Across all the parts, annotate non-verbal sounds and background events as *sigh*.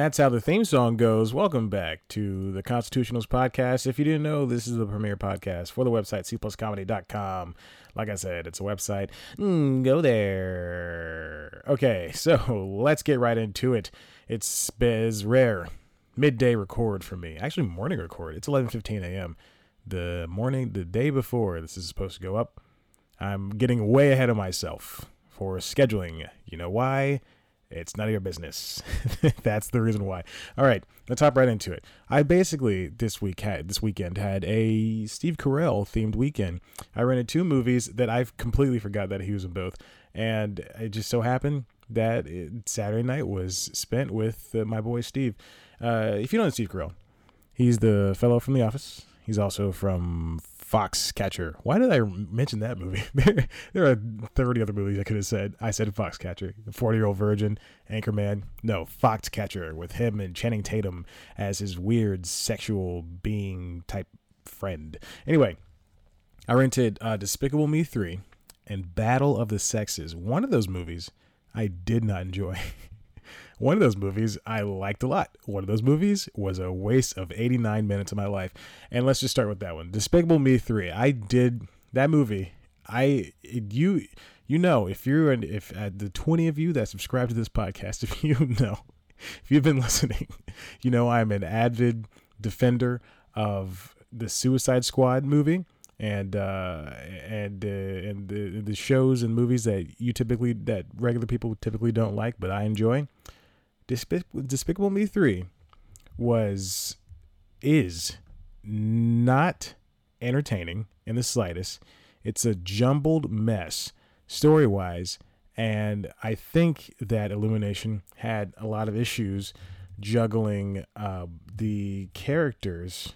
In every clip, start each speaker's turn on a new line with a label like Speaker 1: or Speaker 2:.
Speaker 1: That's how the theme song goes. Welcome back to the Constitutionals podcast. If you didn't know, this is the premier podcast for the website cpluscomedy.com. Like I said, it's a website. Mm, go there. Okay, *laughs* so let's get right into it. It's Bez Rare. Midday record for me. Actually, morning record. It's 11:15 a.m. The morning, the day before this is supposed to go up. I'm getting way ahead of myself for scheduling. You know why? It's none of your business. *laughs* That's the reason why. All right, let's hop right into it. I basically this week had this weekend had a Steve Carell themed weekend. I rented two movies that I've completely forgot that he was in both, and it just so happened that it, Saturday night was spent with uh, my boy Steve. Uh, if you don't know Steve Carell, he's the fellow from The Office. He's also from Foxcatcher. Why did I mention that movie? *laughs* there, are 30 other movies I could have said. I said Foxcatcher, The 40 Year Old Virgin, Anchorman. No, Foxcatcher with him and Channing Tatum as his weird sexual being type friend. Anyway, I rented uh, Despicable Me 3 and Battle of the Sexes. One of those movies I did not enjoy. *laughs* One of those movies I liked a lot. One of those movies was a waste of 89 minutes of my life. And let's just start with that one. Despicable Me 3. I did that movie. I you you know if you're an, if uh, the 20 of you that subscribe to this podcast *laughs* if you know if you've been *laughs* listening, you know I'm an avid defender of the Suicide Squad movie and uh, and uh, and the, the shows and movies that you typically that regular people typically don't like, but I enjoy. Despic- Despicable Me 3 was is not entertaining in the slightest. It's a jumbled mess story wise, and I think that Illumination had a lot of issues juggling uh, the characters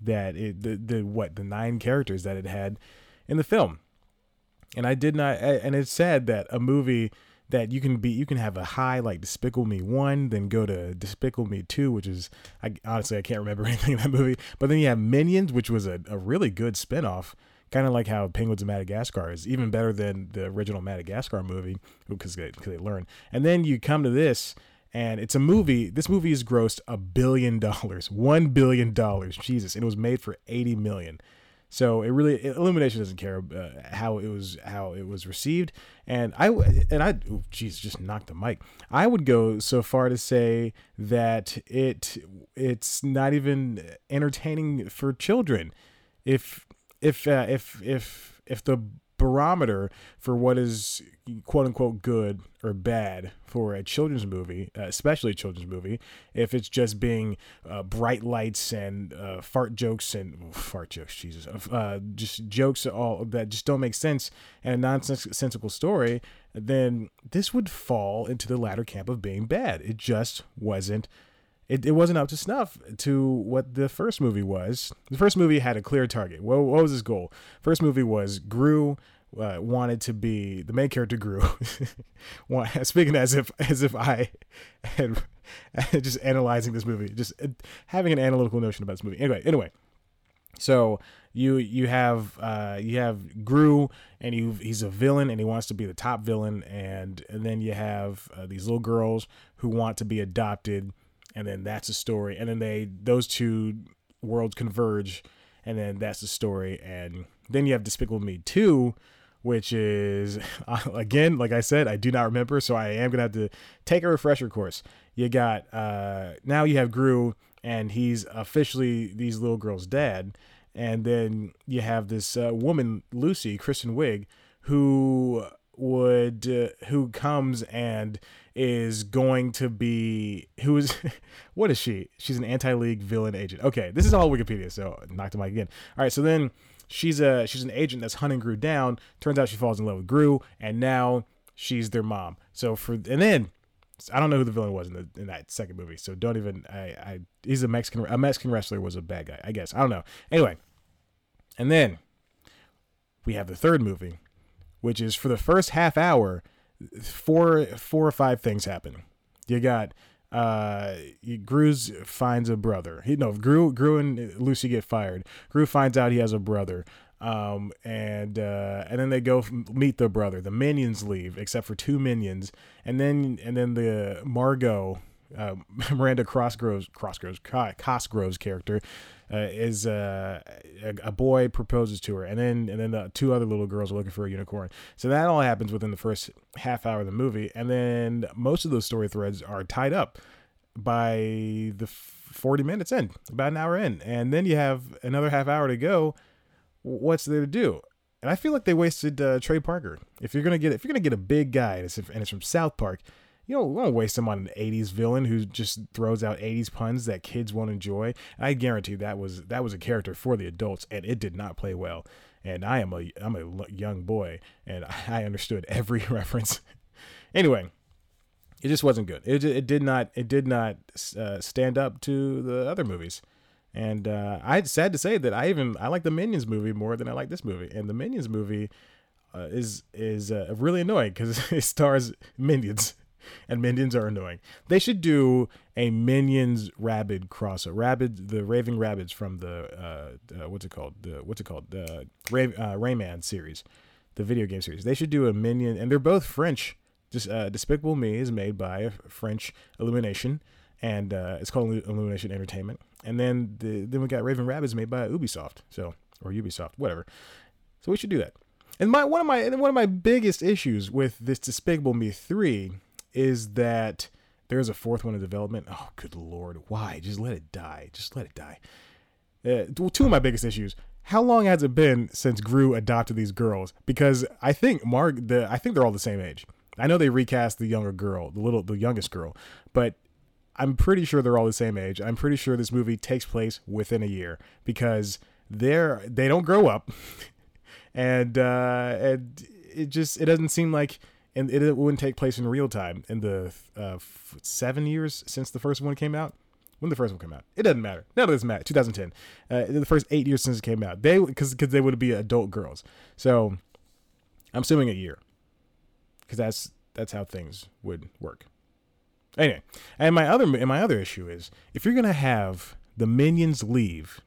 Speaker 1: that it the, the what the nine characters that it had in the film. And I did not and it's sad that a movie that you can be you can have a high like Despicable Me one, then go to Despicable Me two, which is I honestly I can't remember *laughs* anything in that movie. But then you have Minions, which was a, a really good spinoff, kind of like how Penguins of Madagascar is even better than the original Madagascar movie because they, they learn. And then you come to this. And it's a movie. This movie has grossed a billion dollars, *laughs* one billion dollars. Jesus, and it was made for eighty million. So it really Illumination doesn't care uh, how it was how it was received, and I and I geez just knocked the mic. I would go so far to say that it it's not even entertaining for children. If if uh, if if if the barometer for what is quote unquote good or bad for a children's movie, uh, especially a children's movie, if it's just being uh, bright lights and uh, fart jokes and oh, fart jokes, Jesus, uh, just jokes all that just don't make sense and a nonsensical story, then this would fall into the latter camp of being bad. It just wasn't. It, it wasn't up to snuff to what the first movie was. The first movie had a clear target. What, what was his goal? First movie was Gru uh, wanted to be the main character Gru. *laughs* Speaking as if as if I had just analyzing this movie, just uh, having an analytical notion about this movie. Anyway, anyway, so you you have uh, you have Gru, and you he's a villain, and he wants to be the top villain, and and then you have uh, these little girls who want to be adopted, and then that's a story, and then they those two worlds converge, and then that's the story, and then you have Despicable Me two which is *laughs* again, like I said, I do not remember, so I am gonna have to take a refresher course. You got uh, now you have Gru, and he's officially these little girls' dad, and then you have this uh, woman Lucy Kristen Wiig, who would uh, who comes and is going to be who is *laughs* what is she? She's an anti-league villain agent. Okay, this is all Wikipedia, so knocked the mic again. All right, so then she's a she's an agent that's hunting Gru down. Turns out she falls in love with Gru, and now she's their mom. So for and then I don't know who the villain was in the in that second movie. So don't even I I he's a Mexican a Mexican wrestler was a bad guy. I guess I don't know. Anyway, and then we have the third movie, which is for the first half hour, four four or five things happen. You got uh Gru's finds a brother. He no Gru Gru and Lucy get fired. Gru finds out he has a brother. Um and uh and then they go meet the brother. The minions leave except for two minions. And then and then the Margot uh, *laughs* Miranda Crossgroves, Crossgroves, Cosgrove's character uh, is uh, a, a, boy proposes to her, and then and then the two other little girls are looking for a unicorn. So that all happens within the first half hour of the movie, and then most of those story threads are tied up by the 40 minutes in, about an hour in, and then you have another half hour to go. What's there to do? And I feel like they wasted uh, Trey Parker. If you're gonna get if you're gonna get a big guy and it's, and it's from South Park, you don't, don't waste him on an 80s villain who just throws out 80s puns that kids won't enjoy. I guarantee that was that was a character for the adults and it did not play well. And I am a I'm a young boy and *laughs* I understood every *laughs* reference. anyway, it just wasn't good. It it did not it did not uh, stand up to the other movies. And uh, I sad to say that I even I like the Minions movie more than I like this movie. And the Minions movie uh, is is uh, really annoying because *laughs* it stars Minions and minions are annoying. They should do a minions rabbit crossover. Rabid, the Raving Rabbids from the uh, uh, what's it called? The what's it called? The Ray, uh, Rayman series, the video game series. They should do a minion, and they're both French. Just uh, Despicable Me is made by French Illumination, and uh, it's called Illumination Entertainment. And then the, then we got Raving Rabbids made by Ubisoft, so or Ubisoft, whatever. So we should do that. And my one of my one of my biggest issues with this Despicable Me three is that there's a fourth one in development. Oh, good lord, why? Just let it die. Just let it die. Uh, two of my biggest issues. How long has it been since Gru adopted these girls? Because I think Mark, the I think they're all the same age. I know they recast the younger girl, the little, the youngest girl, but I'm pretty sure they're all the same age. I'm pretty sure this movie takes place within a year because they're they don't grow up, *laughs* and uh, and it just it doesn't seem like and it, wouldn't take place in real time in the uh, f- seven years since the first one came out. When the first one came out, it doesn't matter. None of this matter. 2010, uh, the first eight years since it came out, they because because they would be adult girls. So I'm assuming a year, because that's that's how things would work. Anyway, and my other and my other issue is if you're gonna have the minions leave,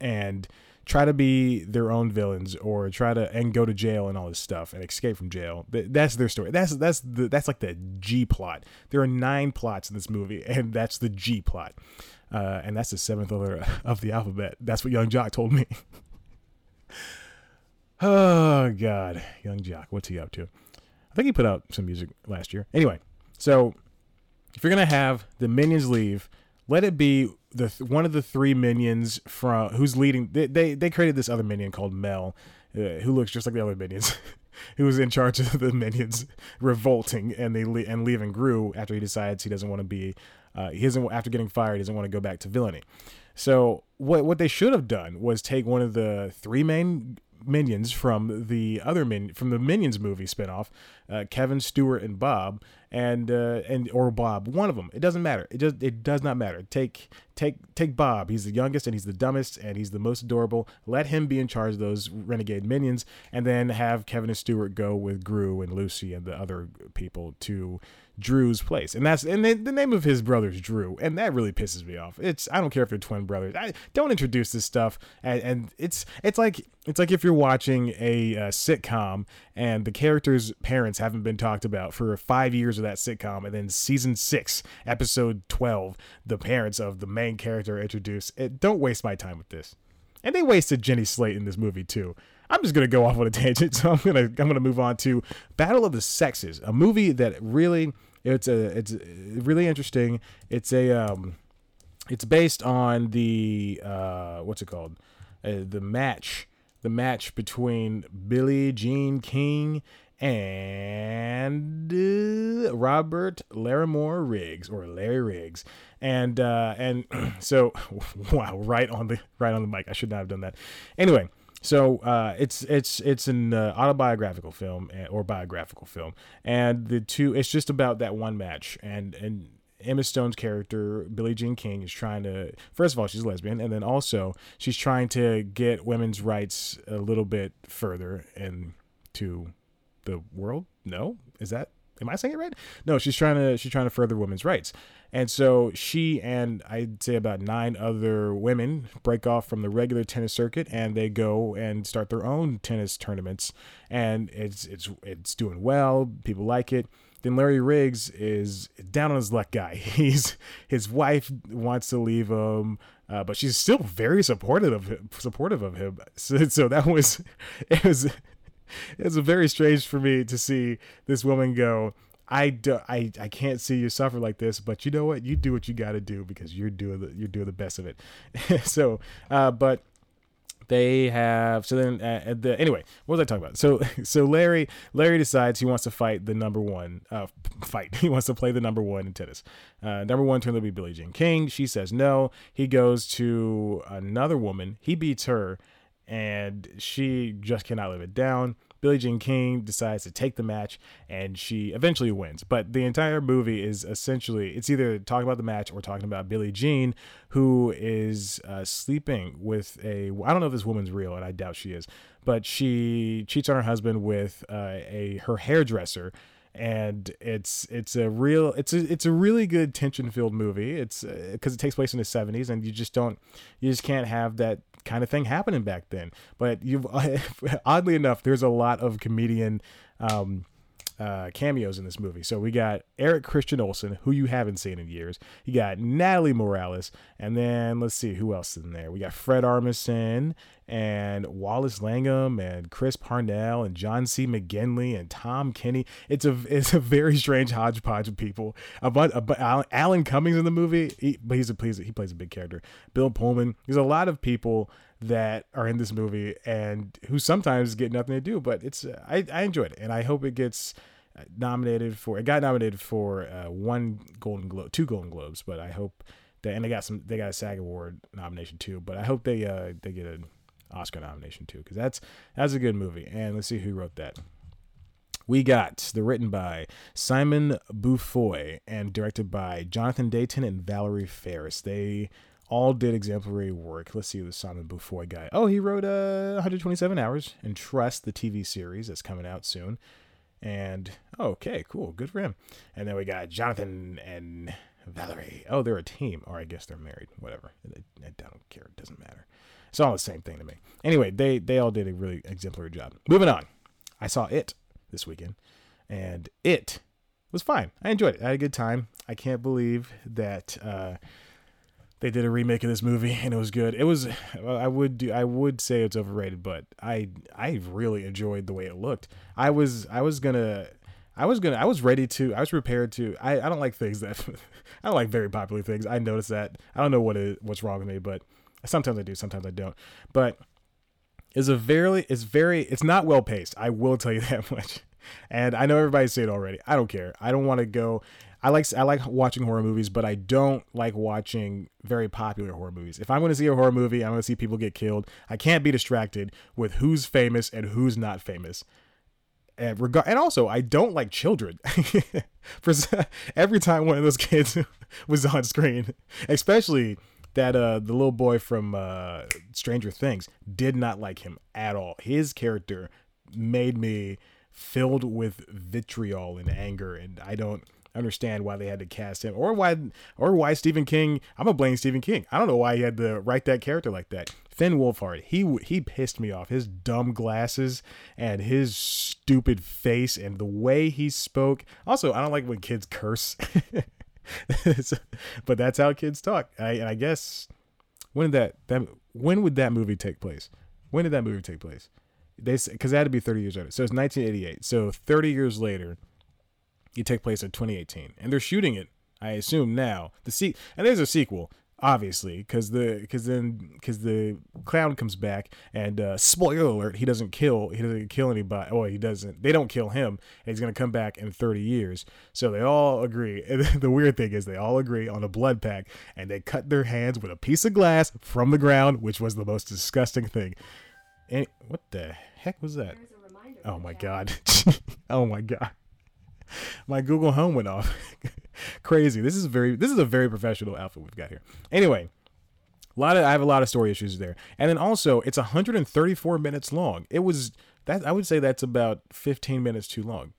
Speaker 1: and try to be their own villains or try to and go to jail and all this stuff and escape from jail. That's their story. That's that's the that's like the G plot. There are nine plots in this movie, *laughs* and that's the G plot. Uh, and that's the seventh letter *laughs* of the alphabet. That's what Yung Joc told me. *laughs* oh God, Yung Joc, what's he up to? I think he put out some music last year. Anyway, so if you're gonna have the minions leave, let it be the one of the three minions from who's leading. They they, they created this other minion called Mel, uh, who looks just like the other minions. *laughs* who was in charge of the minions *laughs* revolting and they le- and leaving Gru after he decides he doesn't want to be. Uh, he doesn't after getting fired. He doesn't want to go back to villainy. So what what they should have done was take one of the three main minions from the other min from the Minions movie spinoff, uh, Kevin Stuart and Bob, and uh, and or Bob, one of them. It doesn't matter. It just it does not matter. Take take take Bob. He's the youngest and he's the dumbest and he's the most adorable. Let him be in charge of those renegade minions, and then have Kevin and Stuart go with Gru and Lucy and the other people to Dru's place, and that's and the, the name of his brother's Dru, and that really pisses me off. It's I don't care if they're twin brothers. I don't introduce this stuff, and, and it's it's like it's like if you're watching a, a sitcom and the characters' parents haven't been talked about for five years of that sitcom, and then season six, episode twelve, the parents of the main character are introduced. It, don't waste my time with this. And they wasted Jenny Slate in this movie too. I'm just gonna go off on a tangent, *laughs* so I'm gonna I'm gonna move on to Battle of the Sexes, a movie that really it's a it's really interesting. It's a um, it's based on the uh, what's it called? Uh, the match, the match between Billie Jean King and uh, Robert Larimore Riggs or Larry Riggs, and uh, and *clears throat* so *laughs* wow, right on the right on the mic. I should not have done that. Anyway, so uh, it's it's it's an uh, autobiographical film eh, or biographical film, and the two it's just about that one match, and and Emma Stone's character Billie Jean King is trying to first of all she's lesbian, and then also she's trying to get women's rights a little bit further into the world. No, is that am I saying it right? No, she's trying to she's trying to further women's rights. And so she and I'd say about nine other women break off from the regular tennis circuit and they go and start their own tennis tournaments. And it's it's it's doing well. People like it. then Larry Riggs is down on his luck guy. *laughs* He's his wife wants to leave him, uh, but she's still very supportive of him, supportive of him. *laughs* So, so that was *laughs* it was *laughs* it was very strange for me to see this woman go. I, do, I I can't see you suffer like this, but you know what? You do what you got to do because you're doing the you're doing the best of it. *laughs* so, uh, but they have so then uh, the anyway what was i talking about so *laughs* so larry larry decides he wants to fight the number one uh fight he wants to play the number one in tennis uh number one turned out to be billie jean king she says no he goes to another woman he beats her and she just cannot live it down. Billie Jean King decides to take the match and she eventually wins. But the entire movie is essentially it's either talking about the match or talking about Billie Jean, who is uh, sleeping with a I don't know if this woman's real and I doubt she is, but she cheats on her husband with uh, a her hairdresser. And it's it's a real it's a it's a really good tension filled movie. It's because uh, it takes place in the 70s and you just don't you just can't have that kind of thing happening back then. But you've *laughs* oddly enough, there's a lot of comedian um, uh, cameos in this movie. So we got Eric Christian Olsen, who you haven't seen in years. You got Natalie Morales, and then let's see who else is in there. We got Fred Armisen and Wallace Langham and Chris Parnell and John C. McGinley and Tom Kenny. It's a it's a very strange hodgepodge of people. A bunch, Alan Cumming's in the movie, he, but he's a he plays a big character. Bill Pullman. There's a lot of people that are in this movie and who sometimes get nothing to do. But it's I, I enjoyed it and I hope it gets nominated for it got nominated for uh, one Golden Globe, two Golden Globes, but I hope that and they got some they got a SAG award nomination too. But I hope they uh they get an Oscar nomination too because that's that's a good movie. And let's see who wrote that. We got the written by Simon Beaufoy and directed by Jonathan Dayton and Valerie Faris. They all did exemplary work. Let's see the Simon Beaufoy guy. Oh, he wrote uh, 127 Hours and Trust, the TV series that's coming out soon. And okay, cool, good for him. And then we got Jonathan and Valerie. Oh, they're a team, or I guess they're married. Whatever. I, I don't care. It doesn't matter. It's all the same thing to me. Anyway, they they all did a really exemplary job. Moving on. I saw it this weekend, and it was fine. I enjoyed it. I had a good time. I can't believe that. Uh, they did a remake of this movie and it was good. It was I would do I would say it's overrated, but I I really enjoyed the way it looked. I was I was gonna I was gonna I was ready to I was prepared to I, I don't like things that *laughs* I don't like very popular things. I noticed that. I don't know what it, what's wrong with me, but sometimes I do, sometimes I don't. But it's a very it's very it's not well paced. I will tell you *laughs* that much. And I know everybody's saying it already. I don't care. I don't want to go I like I like watching horror movies, but I don't like watching very popular horror movies. If I'm going to see a horror movie, I'm going to see people get killed. I can't be distracted with who's famous and who's not famous. And regard and also I don't like children. *laughs* For every time one of those *laughs* kids was on screen, especially that uh the little boy from uh Stranger Things did not like him at all. His character made me filled with vitriol and anger and I don't understand why they had to cast him or why or why Stephen King I'm gonna blame Stephen King. I don't know why he had to write that character like that. Finn Wolfhard he he pissed me off. His dumb glasses and his stupid face and the way he spoke. Also I don't like when kids curse. *laughs* But that's how kids talk. I, and I guess when did that that when would that movie take place? When did that movie take place they because that had to be 30 years later so it's 1988 so 30 years later it take place in 2018, and they're shooting it. I assume now the se- and there's a sequel, obviously, because the because then because the clown comes back and uh, spoiler alert, he doesn't kill he doesn't kill anybody. Oh, he doesn't. They don't kill him, and he's gonna come back in 30 years. So they all agree. *laughs* And the weird thing is they all agree on a blood pact, and they cut their hands with a piece of glass from the ground, which was the most disgusting thing. And what the heck was that? Oh my god! *laughs* oh my god! my Google Home went off. *laughs* Crazy. This is very this is a very professional outfit we've got here. Anyway, a lot of I have a lot of story issues there. And then also it's 134 minutes long. It was that I would say that's about 15 minutes too long.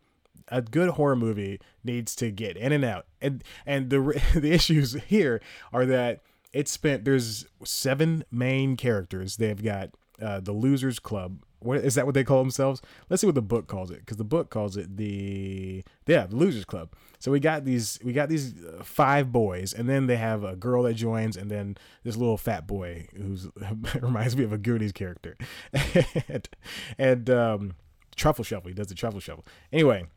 Speaker 1: A good horror movie needs to get in and out. And and the *laughs* the issues here are that it's spent there's seven main characters. They've got uh, the Losers Club what is that what they call themselves? Let's see what the book calls it because the book calls it the yeah the Losers Club. So we got these we got these uh, five boys, and then they have a girl that joins, and then this little fat boy who's *laughs* reminds me of a Goonies character, and, *laughs* and um, truffle shuffle. He does the truffle shuffle. Anyway,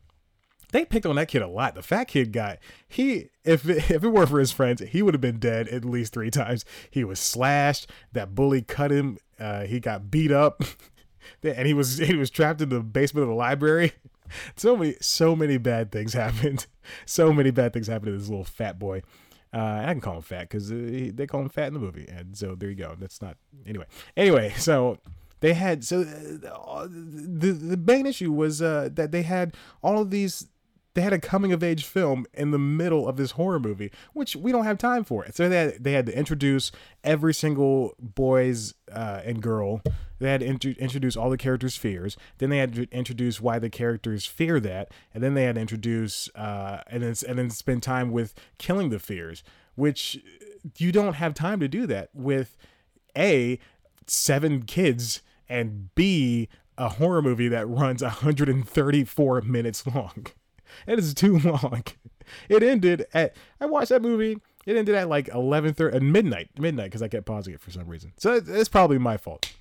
Speaker 1: they picked on that kid a lot. The fat kid guy, he if it, *laughs* if it weren't for his friends, he would have been dead at least three times. He was slashed. That bully cut him. Uh, he got beat up, *laughs* and he was he was trapped in the basement of the library. *laughs* So many so many bad things *laughs* happened. So many bad things happened to this little fat boy. Uh, I can call him fat because uh, they call him fat in the movie, and so there you go. That's not anyway. Anyway, so they had so uh, the the main issue was uh, that they had all of these they had a coming of age film in the middle of this horror movie, which we don't have time for. So they had, they had to introduce every single boys uh, and girl. They had to int- introduce all the characters' fears. Then they had to introduce why the characters fear that, and then they had to introduce uh, and then and then spend time with killing the fears, which you don't have time to do that with a seven kids and b a horror movie that runs 134 minutes long. It is too *laughs* long. It ended at I watched that movie. It ended at like 11:30 at midnight, midnight because I kept pausing it for some reason. So it's probably my fault.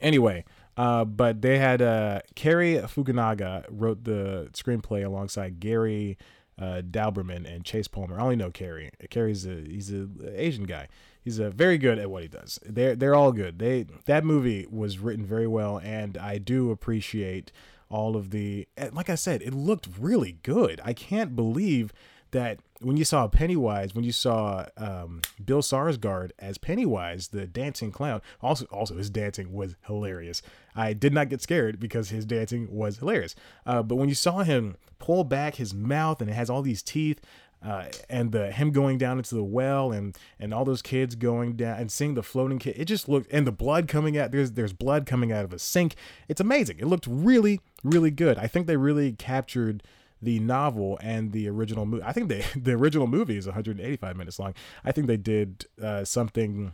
Speaker 1: Anyway, uh, but they had uh, Cary Fukunaga wrote the screenplay alongside Gary uh, Dauberman and Chase Palmer. I only know Cary. Cary's a he's a Asian guy. He's a very good at what he does. They're they're all good. They that movie was written very well, and I do appreciate all of the like I said, it looked really good. I can't believe that when you saw Pennywise, when you saw um, Bill Skarsgård as Pennywise, the dancing clown, also also his dancing was hilarious. I did not get scared because his dancing was hilarious. Uh, but when you saw him pull back his mouth and it has all these teeth, uh, and the him going down into the well and and all those kids going down and seeing the floating kid it just looked and the blood coming out there's there's blood coming out of a sink it's amazing it looked really really good i think they really captured the novel and the original movie i think they *laughs* the original movie is 185 minutes long i think they did uh, something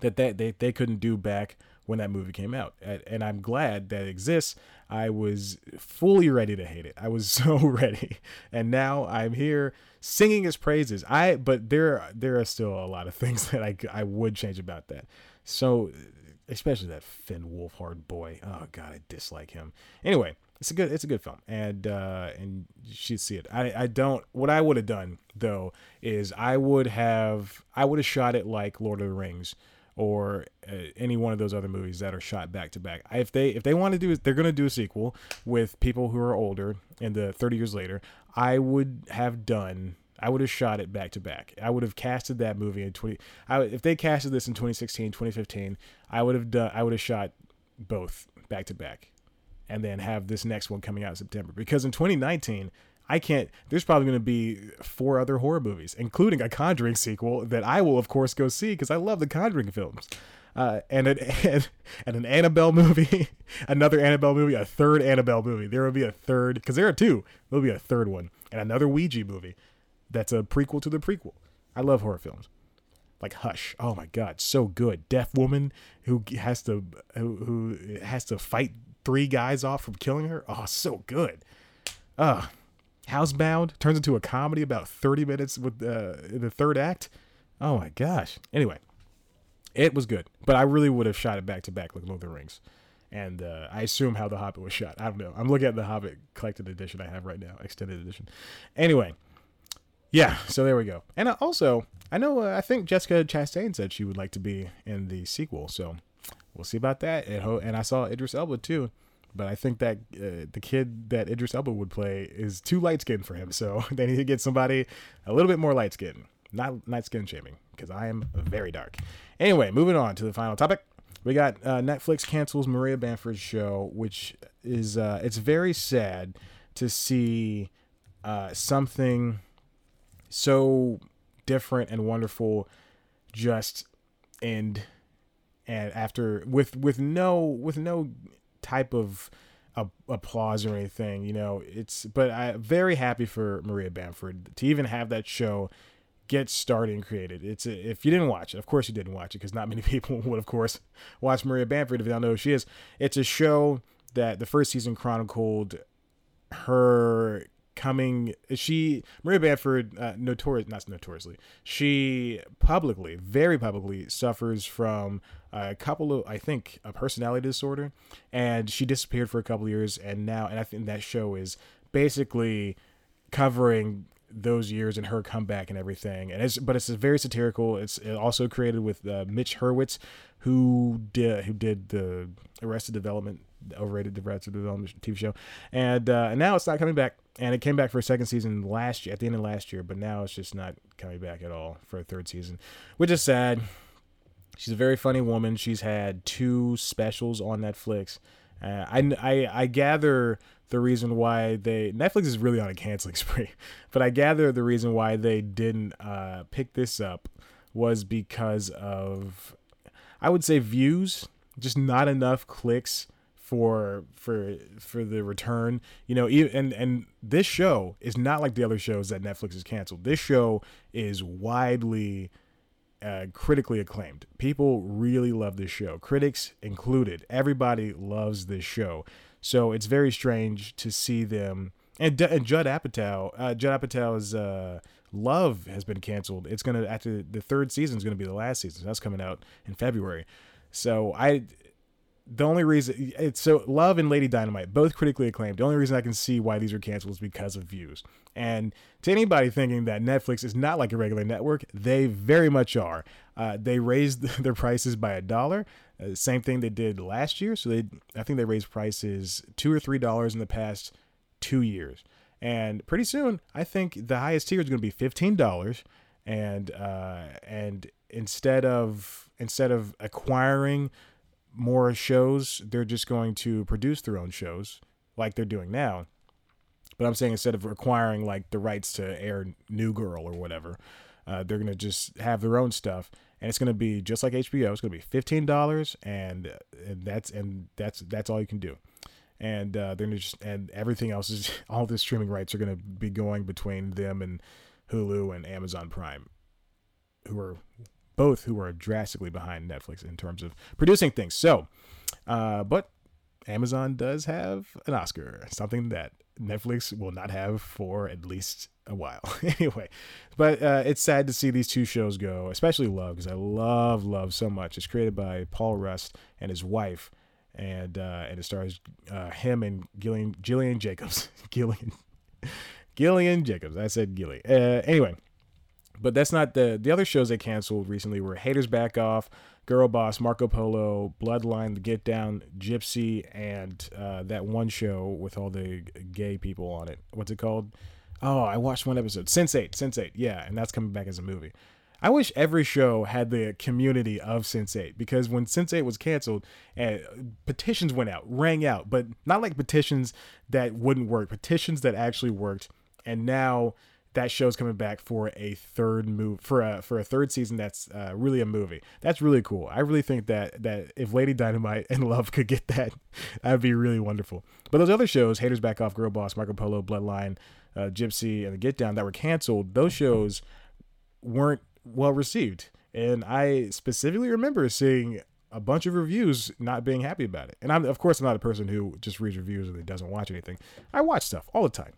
Speaker 1: that they, they they couldn't do back when that movie came out. And I'm glad that exists. I was fully ready to hate it. I was *laughs* so ready. And now I'm here singing his praises. I but there there are still a lot of *laughs* things that I I would change about that. So especially that Finn Wolfhard boy. Oh god, I dislike him. Anyway, it's a good it's a good film and uh and you should see it i i don't what i would have done though is i would have i would have shot it like lord of the rings or uh, any one of those other movies that are shot back to back. If they if they want to do it they're going to do a sequel with people who are older and the 30 years later. I would have done I would have shot it back to back. I would have casted that movie in 20 I, if they casted this in 2016, 2015, I would have done I would have shot both back to back and then have this next one coming out in September because in 2019 I can't. There's probably going to be four other horror movies, including a Conjuring sequel that I will, of course, go see because I love the Conjuring films. Uh, and, an, *laughs* and, and an Annabelle movie, *laughs* another Annabelle movie, a third Annabelle movie. There will be a third because there are two. There'll be a third one, and another Ouija movie that's a prequel to the prequel. I love horror films like Hush. Oh my God, so good. Deaf woman who has to who, who has to fight three guys off from killing her. Oh, so good. Uh, Housebound turns into a comedy about 30 minutes with uh, the third act. Oh my gosh. Anyway, it was good, but I really would have shot it back to back like Lord of the Rings. And uh, I assume how The Hobbit was shot. I don't know. I'm looking at the Hobbit collected edition I have right now, extended edition. Anyway, yeah, so there we go. And also, I know, uh, I think Jessica Chastain said she would like to be in the sequel, so we'll see about that. And I saw Idris Elba too but I think that uh, the kid that Idris Elba would play is too light skinned for him. So *laughs* they need to get somebody a little bit more light skinned. Not light skin shaming, because I am very dark. Anyway, moving on to the final topic. We got uh, Netflix cancels Maria Bamford's show, which is uh, it's very sad to see uh, something so different and wonderful just end and after with with no with no type of a, applause or anything. You know, it's but I'm very happy for Maria Bamford to even have that show get started and created. It's a, if you didn't watch it, of course you didn't watch it because not many *laughs* people would, of course, watch Maria Bamford if they don't know who she is. It's a show that the first season chronicled her coming she maria bamford uh, notorious not notoriously she publicly very publicly suffers from a couple of i think a personality disorder and she disappeared for a couple years and now and i think that show is basically covering those years and her comeback and everything and it's but it's very satirical. It's also created with uh, mitch hurwitz who did who did the arrested development overrated the Arrested Development TV show, and uh, and now it's not coming back. And it came back for a second season last year, at the end of last year, but now it's just not coming back at all for a third season, which is sad. She's a very funny woman. She's had two specials on Netflix. Uh, I, I I gather the reason why they Netflix is really on a canceling *laughs* spree, but I gather the reason why they didn't uh, pick this up was because of I would say views, just not enough clicks for for for the return. You know, and and this show is not like the other shows that Netflix has canceled. This show is widely uh, critically acclaimed. People really love this show, critics included. Everybody loves this show. So it's very strange to see them. And, and Judd Apatow, uh, Judd Apatow's uh, Love has been canceled. It's gonna after the third season is gonna be the last season. That's coming out in February. So I the only reason it's so Love and Lady Dynamite both critically acclaimed. The only reason I can see why these are canceled is because of views. And to anybody thinking that Netflix is not like a regular network, they very much are. Uh, they raised *laughs* their prices by a dollar. Uh, same thing they did last year. So they, I think they raised prices two or three dollars in the past two years. And pretty soon, I think the highest tier is going to be fifteen dollars. And uh, and instead of instead of acquiring more shows, they're just going to produce their own shows like they're doing now. But I'm saying instead of requiring like the rights to air New Girl or whatever, uh, they're gonna just have their own stuff, and it's gonna be just like HBO. It's gonna be fifteen dollars, and, and that's and that's that's all you can do. And uh, they're just and everything else is *laughs* all the streaming rights are gonna be going between them and Hulu and Amazon Prime, who are both who are drastically behind Netflix in terms of producing things. So, uh, but Amazon does have an Oscar, something that Netflix will not have for at least a while. *laughs* anyway, but uh, it's sad to see these two shows go, especially Love, because I love Love so much. It's created by Paul Rust and his wife, and uh, and it stars uh, him and Gillian Gillian Jacobs. *laughs* Gillian Gillian Jacobs. I said Gilly. Uh, anyway, but that's not the the other shows they canceled recently were Haters Back Off, Girl Boss, Marco Polo, Bloodline, The Get Down, Gypsy, and uh, that one show with all the gay people on it. What's it called? Oh, I watched one episode. Sense8, Sense8, yeah, and that's coming back as a movie. I wish every show had the community of Sense8 because when Sense8 was canceled, uh, petitions went out, rang out, but not like petitions that wouldn't work, petitions that actually worked. And now that show's coming back for a third move for a for a third season that's uh, really a movie. That's really cool. I really think that that if lady dynamite and love could get that *laughs* that'd be really wonderful. But those other shows haters back off girl boss marco polo bloodline uh, gypsy and the get down that were canceled those shows weren't well received. And i specifically remember seeing a bunch of reviews not being happy about it. And i'm of course i'm not a person who just reads reviews and doesn't watch anything. I watch stuff all the time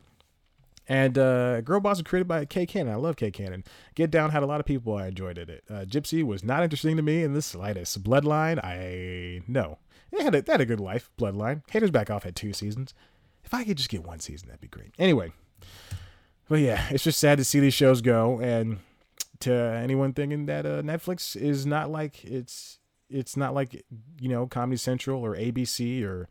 Speaker 1: and uh, Girl Boss was created by Kay Cannon. I love Kay Cannon. Get Down had a lot of people I enjoyed it. Uh, Gypsy was not interesting to me in the slightest. Bloodline, I no. It had a, had a good life. Bloodline. Haters Back Off had two seasons. If I could just get one season, that'd be great. Anyway, but yeah, it's just sad to see these shows go. And to anyone thinking that uh, Netflix is not like it's it's not like you know Comedy Central or ABC or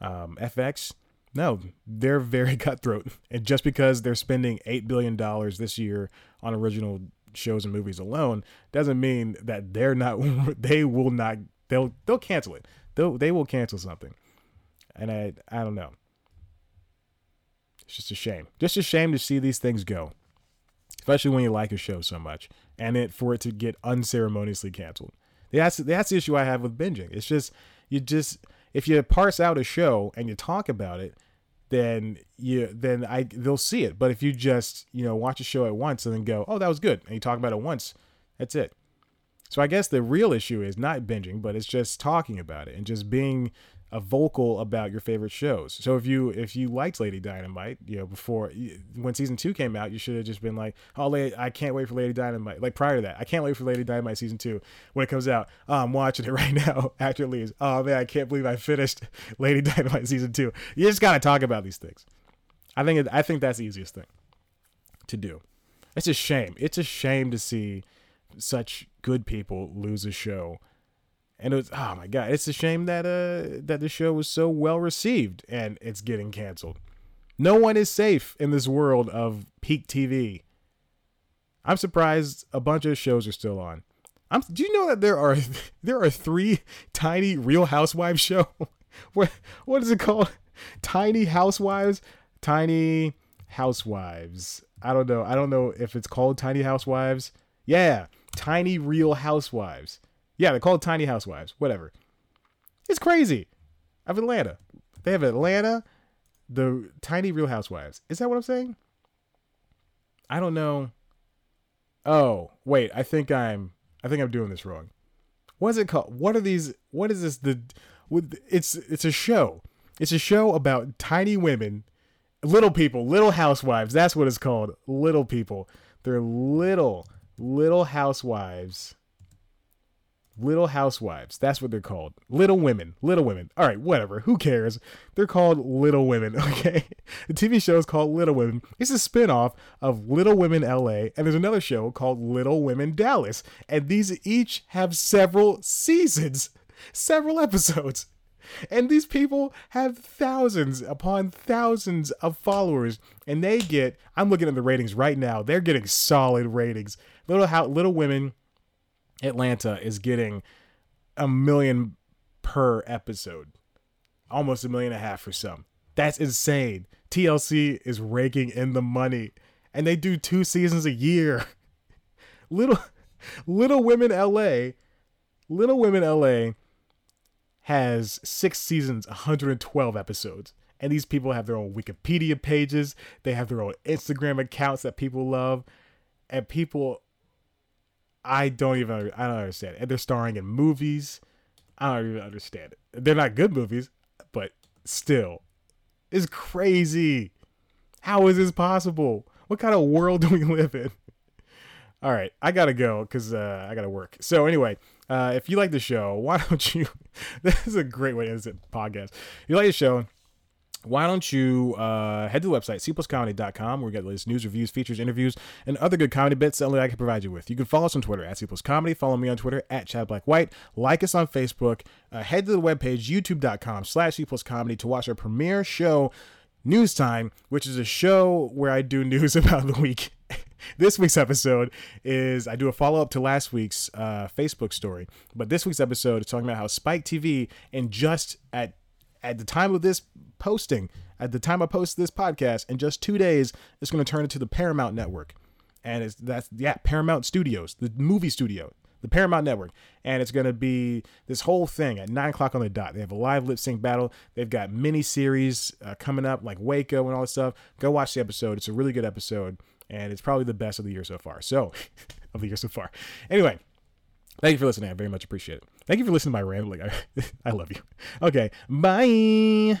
Speaker 1: um, FX no, they're very *laughs* cutthroat. And just because they're spending $8 billion this year on original shows and movies alone doesn't mean that they're not, *laughs* they will not, they'll, they'll cancel it. They'll, they will cancel something. And I, I don't know. It's just a shame. Just a shame to see these things go, especially when you like a show so much and it for it to get unceremoniously canceled. That's, that's the issue I have with binging. It's just, you just, if you parse out a show and you talk about it, then you then I they'll see it. But if you just you know watch a show at once and then go, oh that was good, and you talk about it once, that's it. So I guess the real issue is not binging, but it's just talking about it and just being a vocal about your favorite shows. So if you if you liked Lady Dynamite, you know before when season two came out, you should have just been like, oh, I can't wait for Lady Dynamite. Like prior to that, I can't wait for Lady Dynamite season two when it comes out. Oh, I'm watching it *laughs* right now after it leaves. Oh man, I can't believe I finished *laughs* Lady Dynamite season two. You just gotta talk about these things. I think I think that's the easiest thing to do. It's a shame. It's a shame to see such good people lose a show and it was oh my god it's a shame that uh that the show was so well received and it's getting canceled. No one is safe in this world of peak tv i'm surprised a bunch of shows are still on. I'm do you know that there are *laughs* there are three tiny real housewives show? *laughs* What what is it called? *laughs* Tiny housewives? Tiny housewives. I don't know. I don't know if it's called tiny housewives. Yeah tiny real housewives yeah, they're called Tiny Housewives. Whatever. It's crazy. Of Atlanta. They have Atlanta, the Tiny Real Housewives. Is that what I'm saying? I don't know. Oh, wait. I think I'm. I think I'm doing this wrong. What is it called? What are these? What is this? The with it's it's a show. It's a show about tiny women, little people, little housewives. That's what it's called. Little people. They're little little housewives Little Housewives. That's what they're called. Little Women. Little Women. All right, whatever. Who cares? They're called Little Women, *laughs* okay? The TV show is called Little Women. It's a spinoff of Little Women LA, and there's another show called Little Women Dallas. And these each have several seasons, several episodes. And these people have thousands upon thousands of followers, and they get, I'm looking at the ratings right now, they're getting solid ratings. Little, how, little Women Atlanta is getting a million per episode, almost a million and a half for some. That's insane. TLC is raking in the money, and they do two seasons a year. *laughs* Little Little Women LA, Little Women LA has six seasons, 112 episodes. And these people have their own Wikipedia pages. They have their own Instagram accounts that people love. And people I don't even I don't understand. And they're starring in movies. I don't even understand it. They're not good movies, but still, it's crazy. How is this possible? What kind of world *laughs* do we live in? All right, I gotta go because uh, I gotta work. So anyway, uh, if you like the show, *laughs* why don't you? *laughs* this is a great way to end this podcast. If you like the show, why don't you uh, head to the website, cpluscomedy.com, where we get the latest news, reviews, features, interviews, and other good comedy bits that only I can provide you with. You can follow us on Twitter at cpluscomedy. Follow me on Twitter at Chad Black White. Like us on Facebook. Uh, head to the webpage, youtube.com slash cpluscomedy to watch our premiere show, News Time, which is a show where I do *laughs* news about the week. *laughs* this week's episode is I do a follow up to last week's uh, Facebook story, but this week's episode is talking about how Spike TV and just at at the time of this posting, at the time I post this podcast, in just two days, it's going to turn into the Paramount Network. And it's that's, yeah, Paramount Studios, the movie studio, the Paramount Network. And it's going to be this whole thing at nine o'clock on the dot. They have a live lip sync battle. They've got mini series uh, coming up, like Waco and all this stuff. Go watch the episode. It's a really good episode. And it's probably the best of the year so far. So, *laughs* of the year so far. Anyway, Thank you for listening. I very much appreciate it. Thank you for listening to my rambling. *laughs* I, I love you. Okay. Bye.